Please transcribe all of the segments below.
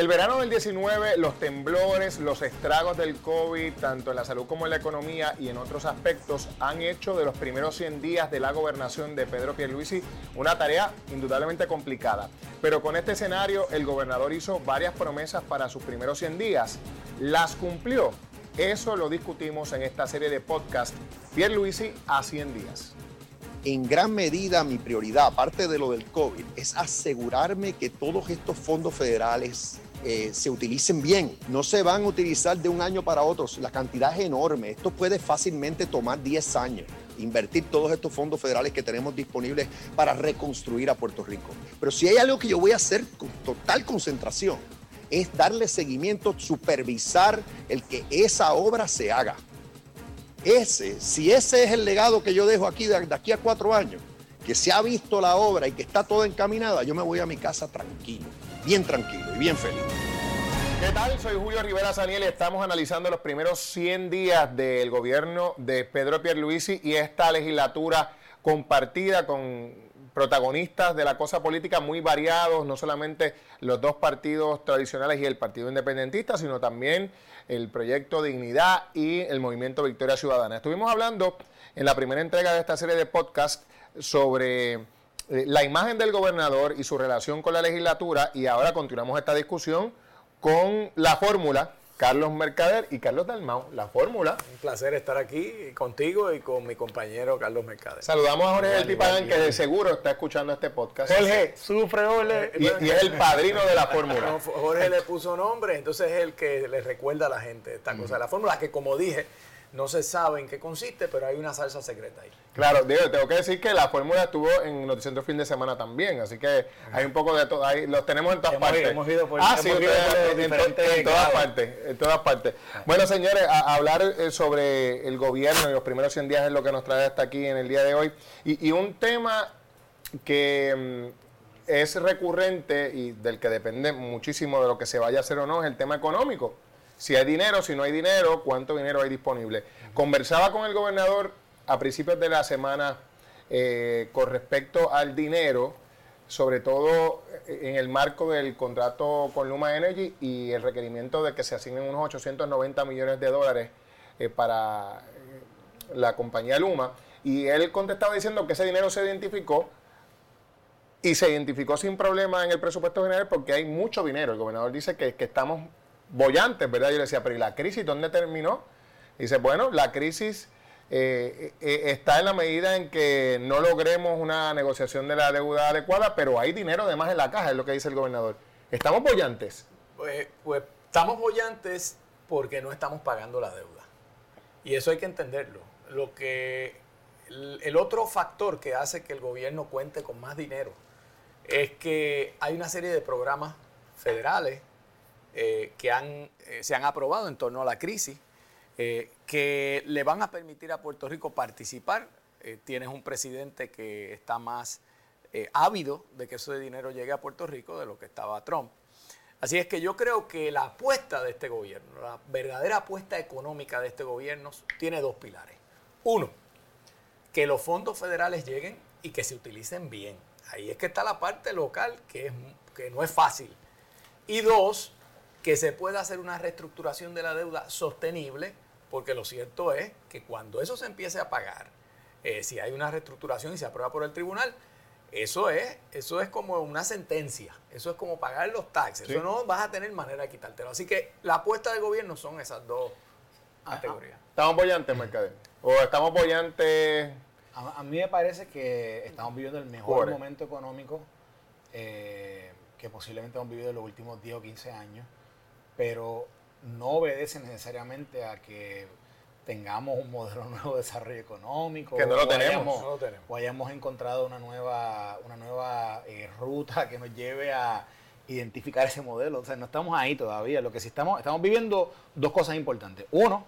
El verano del 19, los temblores, los estragos del COVID, tanto en la salud como en la economía y en otros aspectos, han hecho de los primeros 100 días de la gobernación de Pedro Pierluisi una tarea indudablemente complicada. Pero con este escenario, el gobernador hizo varias promesas para sus primeros 100 días. ¿Las cumplió? Eso lo discutimos en esta serie de podcast Pierluisi a 100 días en gran medida mi prioridad, aparte de lo del COVID, es asegurarme que todos estos fondos federales eh, se utilicen bien. No se van a utilizar de un año para otro. La cantidad es enorme. Esto puede fácilmente tomar 10 años. Invertir todos estos fondos federales que tenemos disponibles para reconstruir a Puerto Rico. Pero si hay algo que yo voy a hacer con total concentración, es darle seguimiento, supervisar el que esa obra se haga. Ese, si ese es el legado que yo dejo aquí de, aquí a cuatro años, que se ha visto la obra y que está toda encaminada, yo me voy a mi casa tranquilo, bien tranquilo y bien feliz. ¿Qué tal? Soy Julio Rivera Saniel y estamos analizando los primeros 100 días del gobierno de Pedro Pierluisi y esta legislatura compartida con protagonistas de la cosa política muy variados, no solamente los dos partidos tradicionales y el Partido Independentista, sino también el proyecto Dignidad y el movimiento Victoria Ciudadana. Estuvimos hablando en la primera entrega de esta serie de podcast sobre la imagen del gobernador y su relación con la legislatura y ahora continuamos esta discusión con la fórmula Carlos Mercader y Carlos Dalmau, la fórmula. Un placer estar aquí contigo y con mi compañero Carlos Mercader. Saludamos a Jorge del Tipagán, que de seguro está escuchando este podcast. Jorge, sufre, Jorge. Y, es el padrino de la fórmula. Jorge le puso nombre, entonces es el que le recuerda a la gente esta cosa la fórmula, que como dije, no se sabe en qué consiste, pero hay una salsa secreta ahí. Claro, digo, tengo que decir que la fórmula estuvo en Noticiero Fin de Semana también, así que hay un poco de todo, ahí los tenemos en todas partes. hemos ido por, ah, sí, en, todas partes, en todas partes. Bueno, señores, a, hablar eh, sobre el gobierno y los primeros 100 días es lo que nos trae hasta aquí en el día de hoy. Y, un tema que mm, es recurrente y del que depende muchísimo de lo que se vaya a hacer o no es el tema económico si hay dinero, si no hay dinero, cuánto dinero hay disponible. Conversaba con el gobernador a principios de la semana eh, con respecto al dinero, sobre todo eh, en el marco del contrato con Luma Energy y el requerimiento de que se asignen unos 890 millones de dólares eh, para la compañía Luma. Y él contestaba diciendo que ese dinero se identificó y se identificó sin problema en el presupuesto general porque hay mucho dinero. El gobernador dice que, que estamos bollantes, ¿verdad? Yo le decía, pero ¿y la crisis dónde terminó? dice, bueno, la crisis eh, eh, está en la medida en que no logremos una negociación de la deuda adecuada, pero hay dinero de más en la caja, es lo que dice el gobernador. ¿Estamos bollantes? Pues, pues estamos bollantes porque no estamos pagando la deuda. Y eso hay que entenderlo. Lo que el otro factor que hace que el gobierno cuente con más dinero es que hay una serie de programas federales eh, que eh, se han aprobado en torno a la crisis, eh, que le van a permitir a Puerto Rico participar. tienes un presidente que está más ávido de que ese dinero llegue a Puerto Rico de lo que estaba Trump. Así es que yo creo que la apuesta de este gobierno, la verdadera apuesta económica de este gobierno, tiene dos pilares. Uno, que los fondos federales lleguen y que se utilicen bien. Ahí es que está la parte local que, es, que no es fácil. Y dos, que se pueda hacer una reestructuración de la deuda sostenible, porque lo cierto es que cuando eso se empiece a pagar, eh, si hay una reestructuración y se aprueba por el tribunal, eso es, eso es como una sentencia, eso es como pagar los taxes, eso no vas a tener manera de quitártelo. Así que la apuesta del gobierno son esas dos categorías. ¿Estamos bollantes, Mercader? ¿O estamos bollantes? A, mí me parece que estamos viviendo el mejor momento económico eh, que posiblemente hemos vivido en los últimos 10 o 15 años pero no obedece necesariamente a que tengamos un modelo nuevo de desarrollo económico. Que no lo, tenemos, O hayamos encontrado una nueva, una nueva eh, ruta que nos lleve a identificar ese modelo. O sea, no estamos ahí todavía. Lo que sí estamos, estamos viviendo dos cosas importantes. Uno,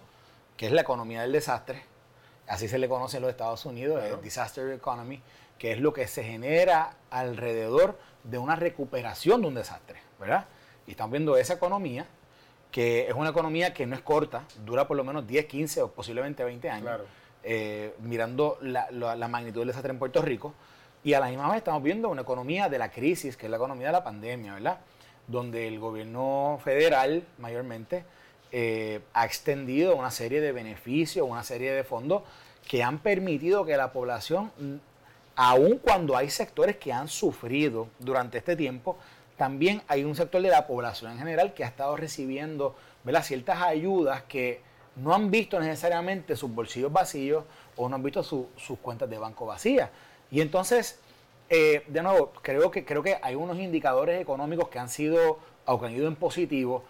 que es la economía del desastre. Así se le conoce en los Estados Unidos, el disaster economy, que es lo que se genera alrededor de una recuperación de un desastre, ¿verdad? Y estamos viendo esa economía que es una economía que no es corta, dura por lo menos 10, 15 o posiblemente 20 años, eh, mirando la, magnitud del desastre en Puerto Rico, y a la misma vez estamos viendo una economía de la crisis, que es la economía de la pandemia, ¿verdad? donde el gobierno federal mayormente eh, ha extendido una serie de beneficios, una serie de fondos que han permitido que la población, aun cuando hay sectores que han sufrido durante este tiempo, también hay un sector de la población en general que ha estado recibiendo ciertas ayudas que no han visto necesariamente sus bolsillos vacíos o no han visto sus cuentas de banco vacías. Y entonces, eh, de nuevo, creo que, creo que hay unos indicadores económicos que han sido, aunque han ido en positivo,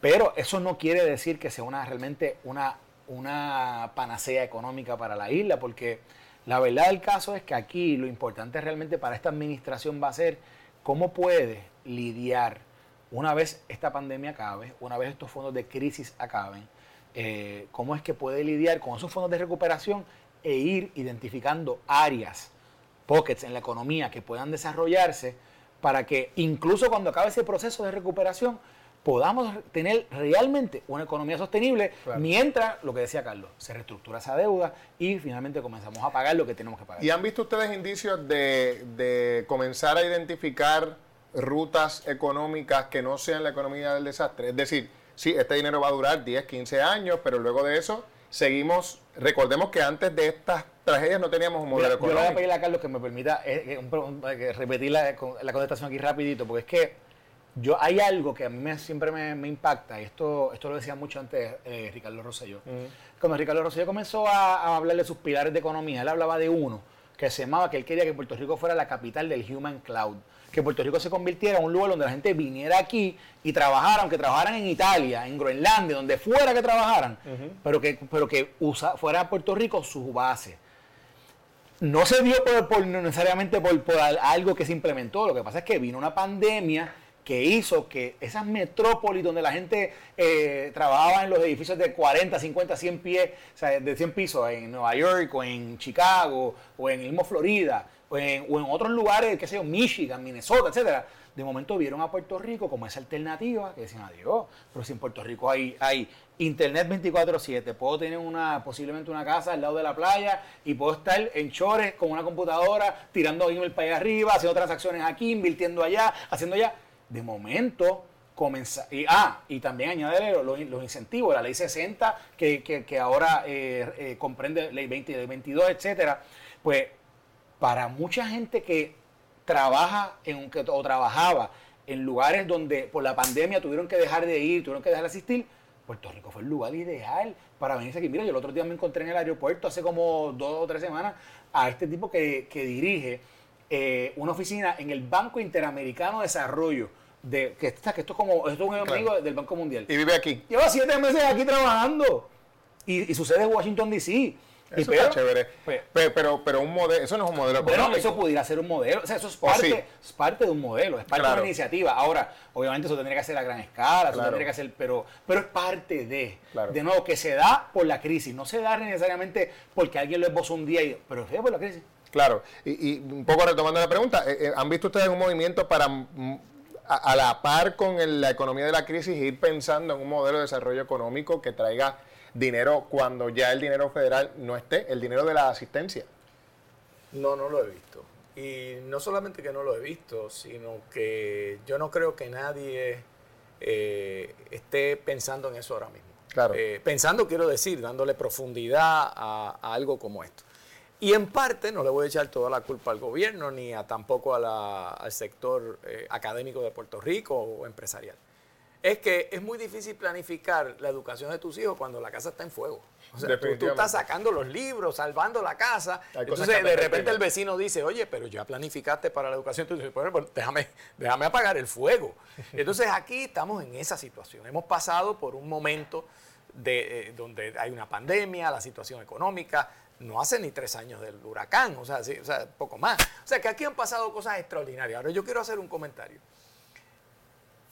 pero eso no quiere decir que sea una, realmente una, una panacea económica para la isla, porque la verdad del caso es que aquí lo importante realmente para esta administración va a ser cómo puede lidiar una vez esta pandemia acabe, una vez estos fondos de crisis acaben, eh, cómo es que puede lidiar con esos fondos de recuperación e ir identificando áreas, pockets en la economía que puedan desarrollarse para que incluso cuando acabe ese proceso de recuperación podamos tener realmente una economía sostenible mientras, lo que decía Carlos, se reestructura esa deuda y finalmente comenzamos a pagar lo que tenemos que pagar. ¿Y han visto ustedes indicios de, de comenzar a identificar rutas económicas que no sean la economía del desastre? Es decir, sí, este dinero va a durar 10, 15 años, pero luego de eso seguimos, recordemos que antes de estas tragedias no teníamos un modelo económico. Yo le voy a pedir a Carlos que me permita eh, eh, repetir la, la contestación aquí rapidito, porque es que yo hay algo que a mí me, siempre me, impacta, y esto, esto lo decía mucho antes eh, Ricardo Rosselló. Cuando Ricardo Rosselló comenzó a, a, hablar de sus pilares de economía, él hablaba de uno, que se llamaba que él quería que Puerto Rico fuera la capital del Human Cloud. Que Puerto Rico se convirtiera en un lugar donde la gente viniera aquí y trabajara, aunque trabajaran en Italia, en Groenlandia, donde fuera que trabajaran, pero que, pero que usa, fuera Puerto Rico su base. No se dio por, necesariamente por, algo que se implementó, lo que pasa es que vino una pandemia que hizo que esas metrópolis donde la gente eh, trabajaba en los edificios de 40, 50, 100 pies, o sea, de 100 pisos en Nueva York o en Chicago o en el Florida, o en, otros lugares, qué sé yo, Michigan, Minnesota, etcétera, de momento vieron a Puerto Rico como esa alternativa que decían, adiós, pero si en Puerto Rico hay, hay internet 24/7, puedo tener una posiblemente una casa al lado de la playa y puedo estar en chores con una computadora, tirando email para allá arriba, haciendo transacciones aquí, invirtiendo allá, haciendo allá. De momento, comenzar. Y, ah, y también añadir los, incentivos, la ley 60, que, que, ahora eh, eh, comprende ley 20, ley 22, etcétera. Pues para mucha gente que trabaja en, que, o trabajaba en lugares donde por la pandemia tuvieron que dejar de ir, tuvieron que dejar de asistir, Puerto Rico fue el lugar ideal para venirse aquí. Mira, yo el otro día me encontré en el aeropuerto hace como dos o tres semanas a este tipo que, dirige eh, una oficina en el Banco Interamericano de Desarrollo. De, que, que esto es como esto es un amigo del Banco Mundial. Y vive aquí. Lleva siete meses aquí trabajando. Y, y sucede en Washington, D.C. Eso está chévere. Pues, pero, pero, un modelo, eso no es un modelo bueno, eso pudiera ser un modelo. O sea, eso es parte, es parte de un modelo, es parte de una iniciativa. Ahora, obviamente eso tendría que ser a gran escala, eso tendría que ser, pero, pero es parte de. De nuevo, que se da por la crisis, no se da necesariamente porque alguien lo esbozó un día, y, pero es por la crisis. Claro, y, y, un poco retomando la pregunta, eh, eh, ¿han visto ustedes un movimiento para a, la par con la economía de la crisis ir pensando en un modelo de desarrollo económico que traiga dinero cuando ya el dinero federal no esté, el dinero de la asistencia. No, no lo he visto. Y no solamente que no lo he visto, sino que yo no creo que nadie eh, esté pensando en eso ahora mismo. Claro. Eh, pensando, quiero decir, dándole profundidad a, algo como esto. Y en parte no le voy a echar toda la culpa al gobierno ni a, tampoco al sector eh, académico de Puerto Rico o empresarial es que es muy difícil planificar la educación de tus hijos cuando la casa está en fuego. O sea, tú, estás sacando los libros, salvando la casa. Entonces, de repente el vecino dice, oye, pero ya planificaste para la educación. Entonces, bueno, pues déjame, déjame apagar el fuego. Entonces, aquí estamos en esa situación. Hemos pasado por un momento de, eh, donde hay una pandemia, la situación económica. No hace ni tres años del huracán, o sea, sí, o sea, poco más. O sea, que aquí han pasado cosas extraordinarias. Ahora, yo quiero hacer un comentario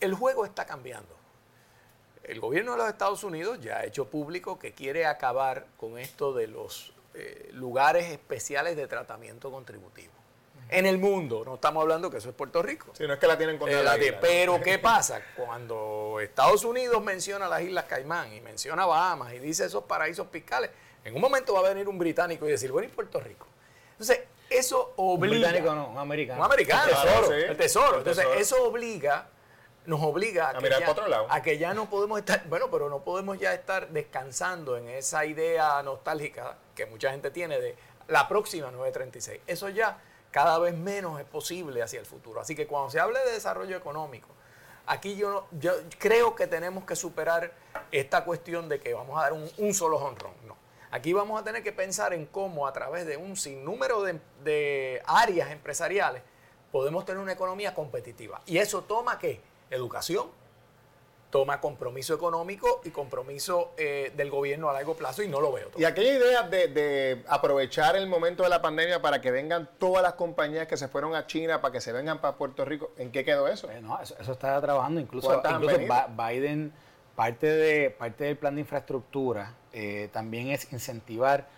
el juego está cambiando. El gobierno de los Estados Unidos ya ha hecho público que quiere acabar con esto de los eh, lugares especiales de tratamiento contributivo. En el mundo, no estamos hablando que eso es Puerto Rico. Sí, no es que la tienen contra eh, la Pero ¿qué pasa? Cuando Estados Unidos menciona las Islas Caimán y menciona Bahamas y dice esos paraísos fiscales, en un momento va a venir un británico y decir, bueno, ¿y Puerto Rico? Entonces, eso obliga... Un británico no, un americano. Un americano, el tesoro. El tesoro. Entonces, eso obliga nos obliga a, que ya, a, que ya, no podemos estar, bueno, pero no podemos ya estar descansando en esa idea nostálgica que mucha gente tiene de la próxima 936. Eso ya cada vez menos es posible hacia el futuro. Así que cuando se hable de desarrollo económico, aquí yo, yo creo que tenemos que superar esta cuestión de que vamos a dar un, solo honrón. No. Aquí vamos a tener que pensar en cómo a través de un sinnúmero de, de áreas empresariales podemos tener una economía competitiva. ¿Y eso toma qué? Educación, toma compromiso económico y compromiso eh, del gobierno a largo plazo y no lo veo. Y aquella idea de, aprovechar el momento de la pandemia para que vengan todas las compañías que se fueron a China, para que se vengan para Puerto Rico, ¿en qué quedó eso? Eh, no, eso, está trabajando. Incluso, Biden, parte, de, parte del plan de infraestructura eh, también es incentivar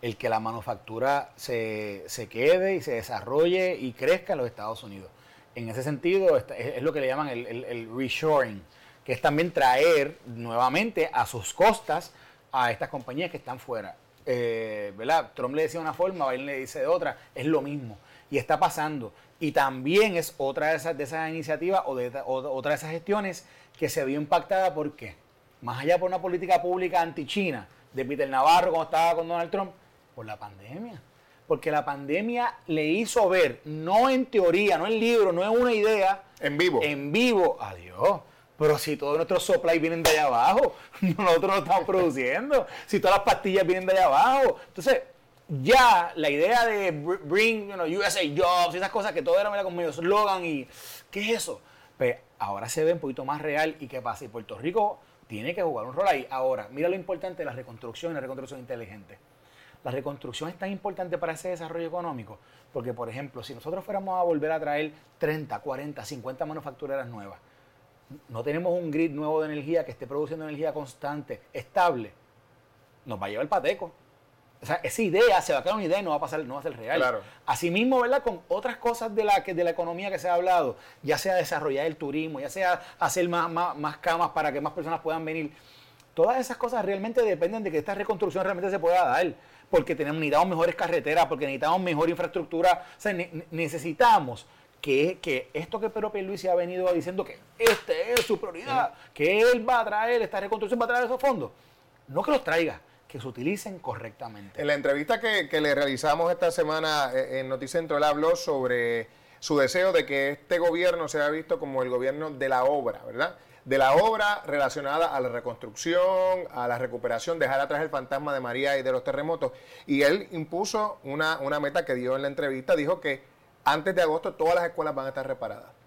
el que la manufactura se, quede y se desarrolle y crezca en los Estados Unidos. En ese sentido, es, lo que le llaman el, reshoring que es también traer nuevamente a sus costas a estas compañías que están fuera. Eh, ¿verdad? Trump le decía de una forma, Biden le dice de otra, es lo mismo. Y está pasando. Y también es otra de esas, de esas iniciativas o, de, otra de esas gestiones que se vio impactada por qué. Más allá por una política pública anti-China de Peter Navarro cuando estaba con Donald Trump, por la pandemia. Porque la pandemia le hizo ver, no en teoría, no en libro, no en una idea. En vivo. En vivo, adiós pero si todos nuestros supply vienen de allá abajo, nosotros no estamos produciendo. Si todas las pastillas vienen de allá abajo. Entonces, ya la idea de bring you know, USA jobs y esas cosas que todo era con medio slogan y ¿qué es eso? Pues ahora se ve un poquito más real y qué pasa. Y Puerto Rico tiene que jugar un rol ahí. Ahora, mira lo importante de la reconstrucción y la reconstrucción inteligente. La reconstrucción es tan importante para ese desarrollo económico porque, por ejemplo, si nosotros fuéramos a volver a traer 30, 40, 50 manufactureras nuevas, no tenemos un grid nuevo de energía que esté produciendo energía constante, estable, nos va a llevar el pateco. O sea, esa idea se va a quedar una idea y no va a pasar, no va a ser real. Claro. Asimismo, ¿verdad? Con otras cosas de la, que, de la economía que se ha hablado, ya sea desarrollar el turismo, ya sea hacer más, más, camas para que más personas puedan venir. Todas esas cosas realmente dependen de que esta reconstrucción realmente se pueda dar. Porque tenemos, necesitamos mejores carreteras, porque necesitamos mejor infraestructura. O sea, necesitamos que, que esto que Pedro Pierluisi ha venido diciendo que este es su prioridad, que él va a traer, esta reconstrucción va a traer esos fondos, no que los traiga, que se utilicen correctamente. En la entrevista que, le realizamos esta semana eh, en Noticentro, él habló sobre su deseo de que este gobierno sea visto como el gobierno de la obra, ¿verdad? De la obra relacionada a la reconstrucción, a la recuperación, dejar atrás el fantasma de María y de los terremotos. Y él impuso una, una meta que dio en la entrevista, dijo que antes de agosto todas las escuelas van a estar reparadas.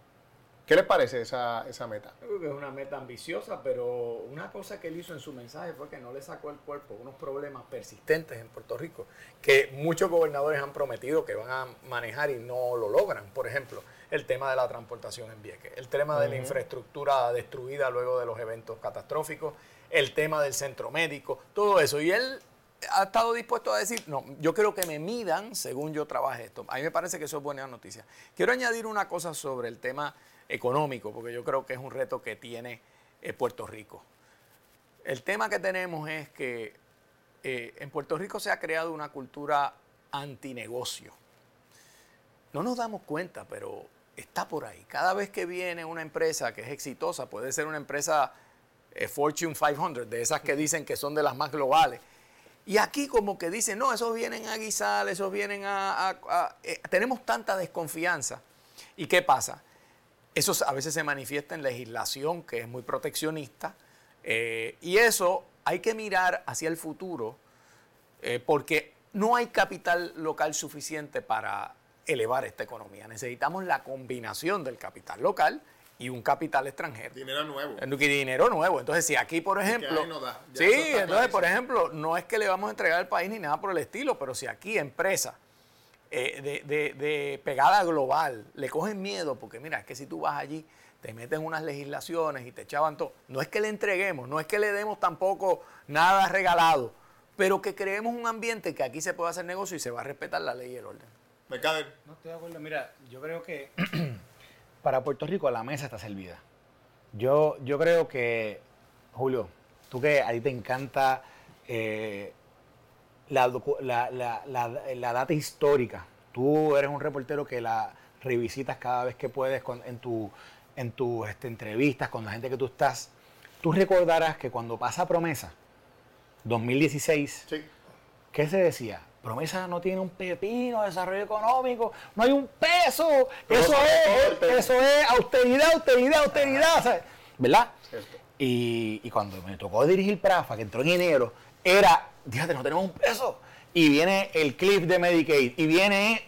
¿Qué les parece esa, esa meta? creo que es una meta ambiciosa, pero una cosa que él hizo en su mensaje fue que no le sacó el cuerpo unos problemas persistentes en Puerto Rico, que muchos gobernadores han prometido que van a manejar y no lo logran. Por ejemplo, el tema de la transportación en Vieques, el tema de la infraestructura destruida luego de los eventos catastróficos, el tema del centro médico, todo eso. Y él ha estado dispuesto a decir, no, yo quiero que me midan según yo trabaje esto. A mí me parece que eso es buena noticia. Quiero añadir una cosa sobre el tema económico, porque yo creo que es un reto que tiene eh, Puerto Rico. El tema que tenemos es que eh, en Puerto Rico se ha creado una cultura antinegocio. No nos damos cuenta, pero está por ahí. Cada vez que viene una empresa que es exitosa, puede ser una empresa eh, Fortune 500, de esas que dicen que son de las más globales, y aquí como que dicen, no, esos vienen a guisar, esos vienen a... Tenemos tanta desconfianza. ¿Y qué pasa? Eso a veces se manifiesta en legislación que es muy proteccionista. Eh, y eso hay que mirar hacia el futuro eh, porque no hay capital local suficiente para elevar esta economía. Necesitamos la combinación del capital local y un capital extranjero. Dinero nuevo. Dinero nuevo. Entonces, si aquí, por ejemplo... sí, entonces, por ejemplo, no es que le vamos a entregar al país ni nada por el estilo, pero si aquí empresas eh, de, de, pegada global le cogen miedo, porque mira, es que si tú vas allí, te meten unas legislaciones y te echaban todo. No es que le entreguemos, no es que le demos tampoco nada regalado, pero que creemos un ambiente que aquí se pueda hacer negocio y se va a respetar la ley y el orden. Mercader. No estoy de acuerdo. Mira, yo creo que para Puerto Rico la mesa está servida. Yo, yo creo que, Julio, tú que a ti te encanta eh, la, data histórica, tú eres un reportero que la revisitas cada vez que puedes en, tu, en tus este, entrevistas con la gente que tú estás, tú recordarás que cuando pasa promesa, 2016, ¿qué se decía? Promesa no tiene un pepino de desarrollo económico, no hay un peso, eso es, eso es austeridad, austeridad, austeridad, ¿verdad? Y, cuando me tocó dirigir PRAFA, que entró en enero, era, fíjate, no tenemos un peso. Y viene el clip de Medicaid, y viene,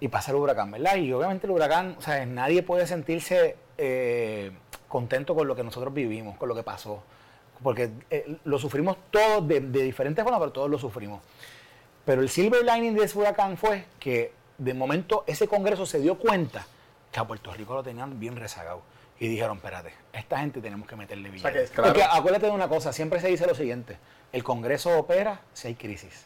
y pasa el huracán, ¿verdad? Y obviamente el huracán, o sea, nadie puede sentirse eh, contento con lo que nosotros vivimos, con lo que pasó. Porque eh, lo sufrimos todos de, de diferentes formas, pero todos lo sufrimos. Pero el silver lining de ese huracán fue que de momento ese Congreso se dio cuenta que a Puerto Rico lo tenían bien rezagado. Y dijeron, espérate, esta gente tenemos que meterle billetes. Porque acuérdate de una cosa, siempre se dice lo siguiente, el Congreso opera si hay crisis.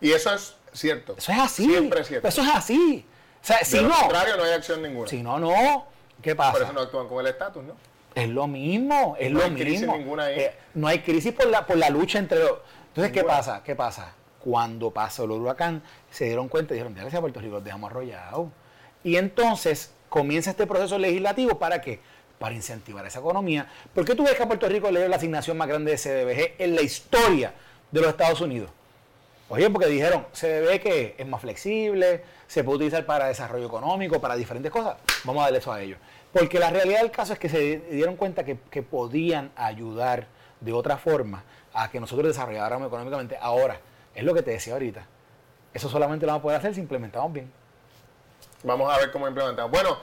Y eso es cierto. Eso es así. Siempre es cierto. Eso es así. O sea, si lo no, contrario, no hay acción ninguna. Si no, no. ¿Qué pasa? Por eso no actúan con el estatus, ¿no? Es lo mismo, es no lo hay crisis mismo. ninguna ahí. Eh, no hay crisis por la, por la lucha entre los... Entonces, ¿qué pasa? ¿Qué pasa? Cuando pasó el huracán, se dieron cuenta y dijeron, gracias a Puerto Rico, los dejamos arrollados. Y entonces comienza este proceso legislativo para qué? Para incentivar esa economía. ¿Por qué tú ves que a Puerto Rico le dio la asignación más grande de CDBG en la historia de los Estados Unidos? Oye, porque dijeron, CDBG que es más flexible, se puede utilizar para desarrollo económico, para diferentes cosas. Vamos a darle eso a ellos. Porque la realidad del caso es que se dieron cuenta que, que podían ayudar de otra forma a que nosotros desarrolláramos económicamente. Ahora, es lo que te decía ahorita. Eso solamente lo vamos a poder hacer si implementamos bien. Vamos a ver cómo implementamos. Bueno,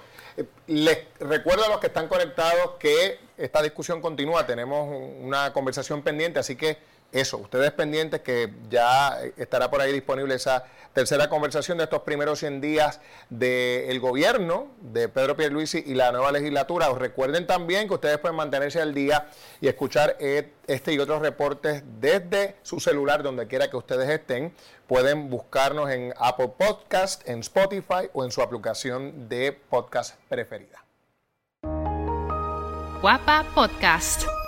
les recuerdo a los que están conectados que esta discusión continúa. Tenemos una conversación pendiente, así que eso, ustedes pendientes que ya estará por ahí disponible esa tercera conversación de estos primeros 100 días del gobierno de Pedro Pierluisi y la nueva legislatura. Os recuerden también que ustedes pueden mantenerse al día y escuchar e, este y otros reportes desde su celular, donde quiera que ustedes estén. Pueden buscarnos en Apple Podcast, en Spotify o en su aplicación de podcast preferida. Guapa Podcast.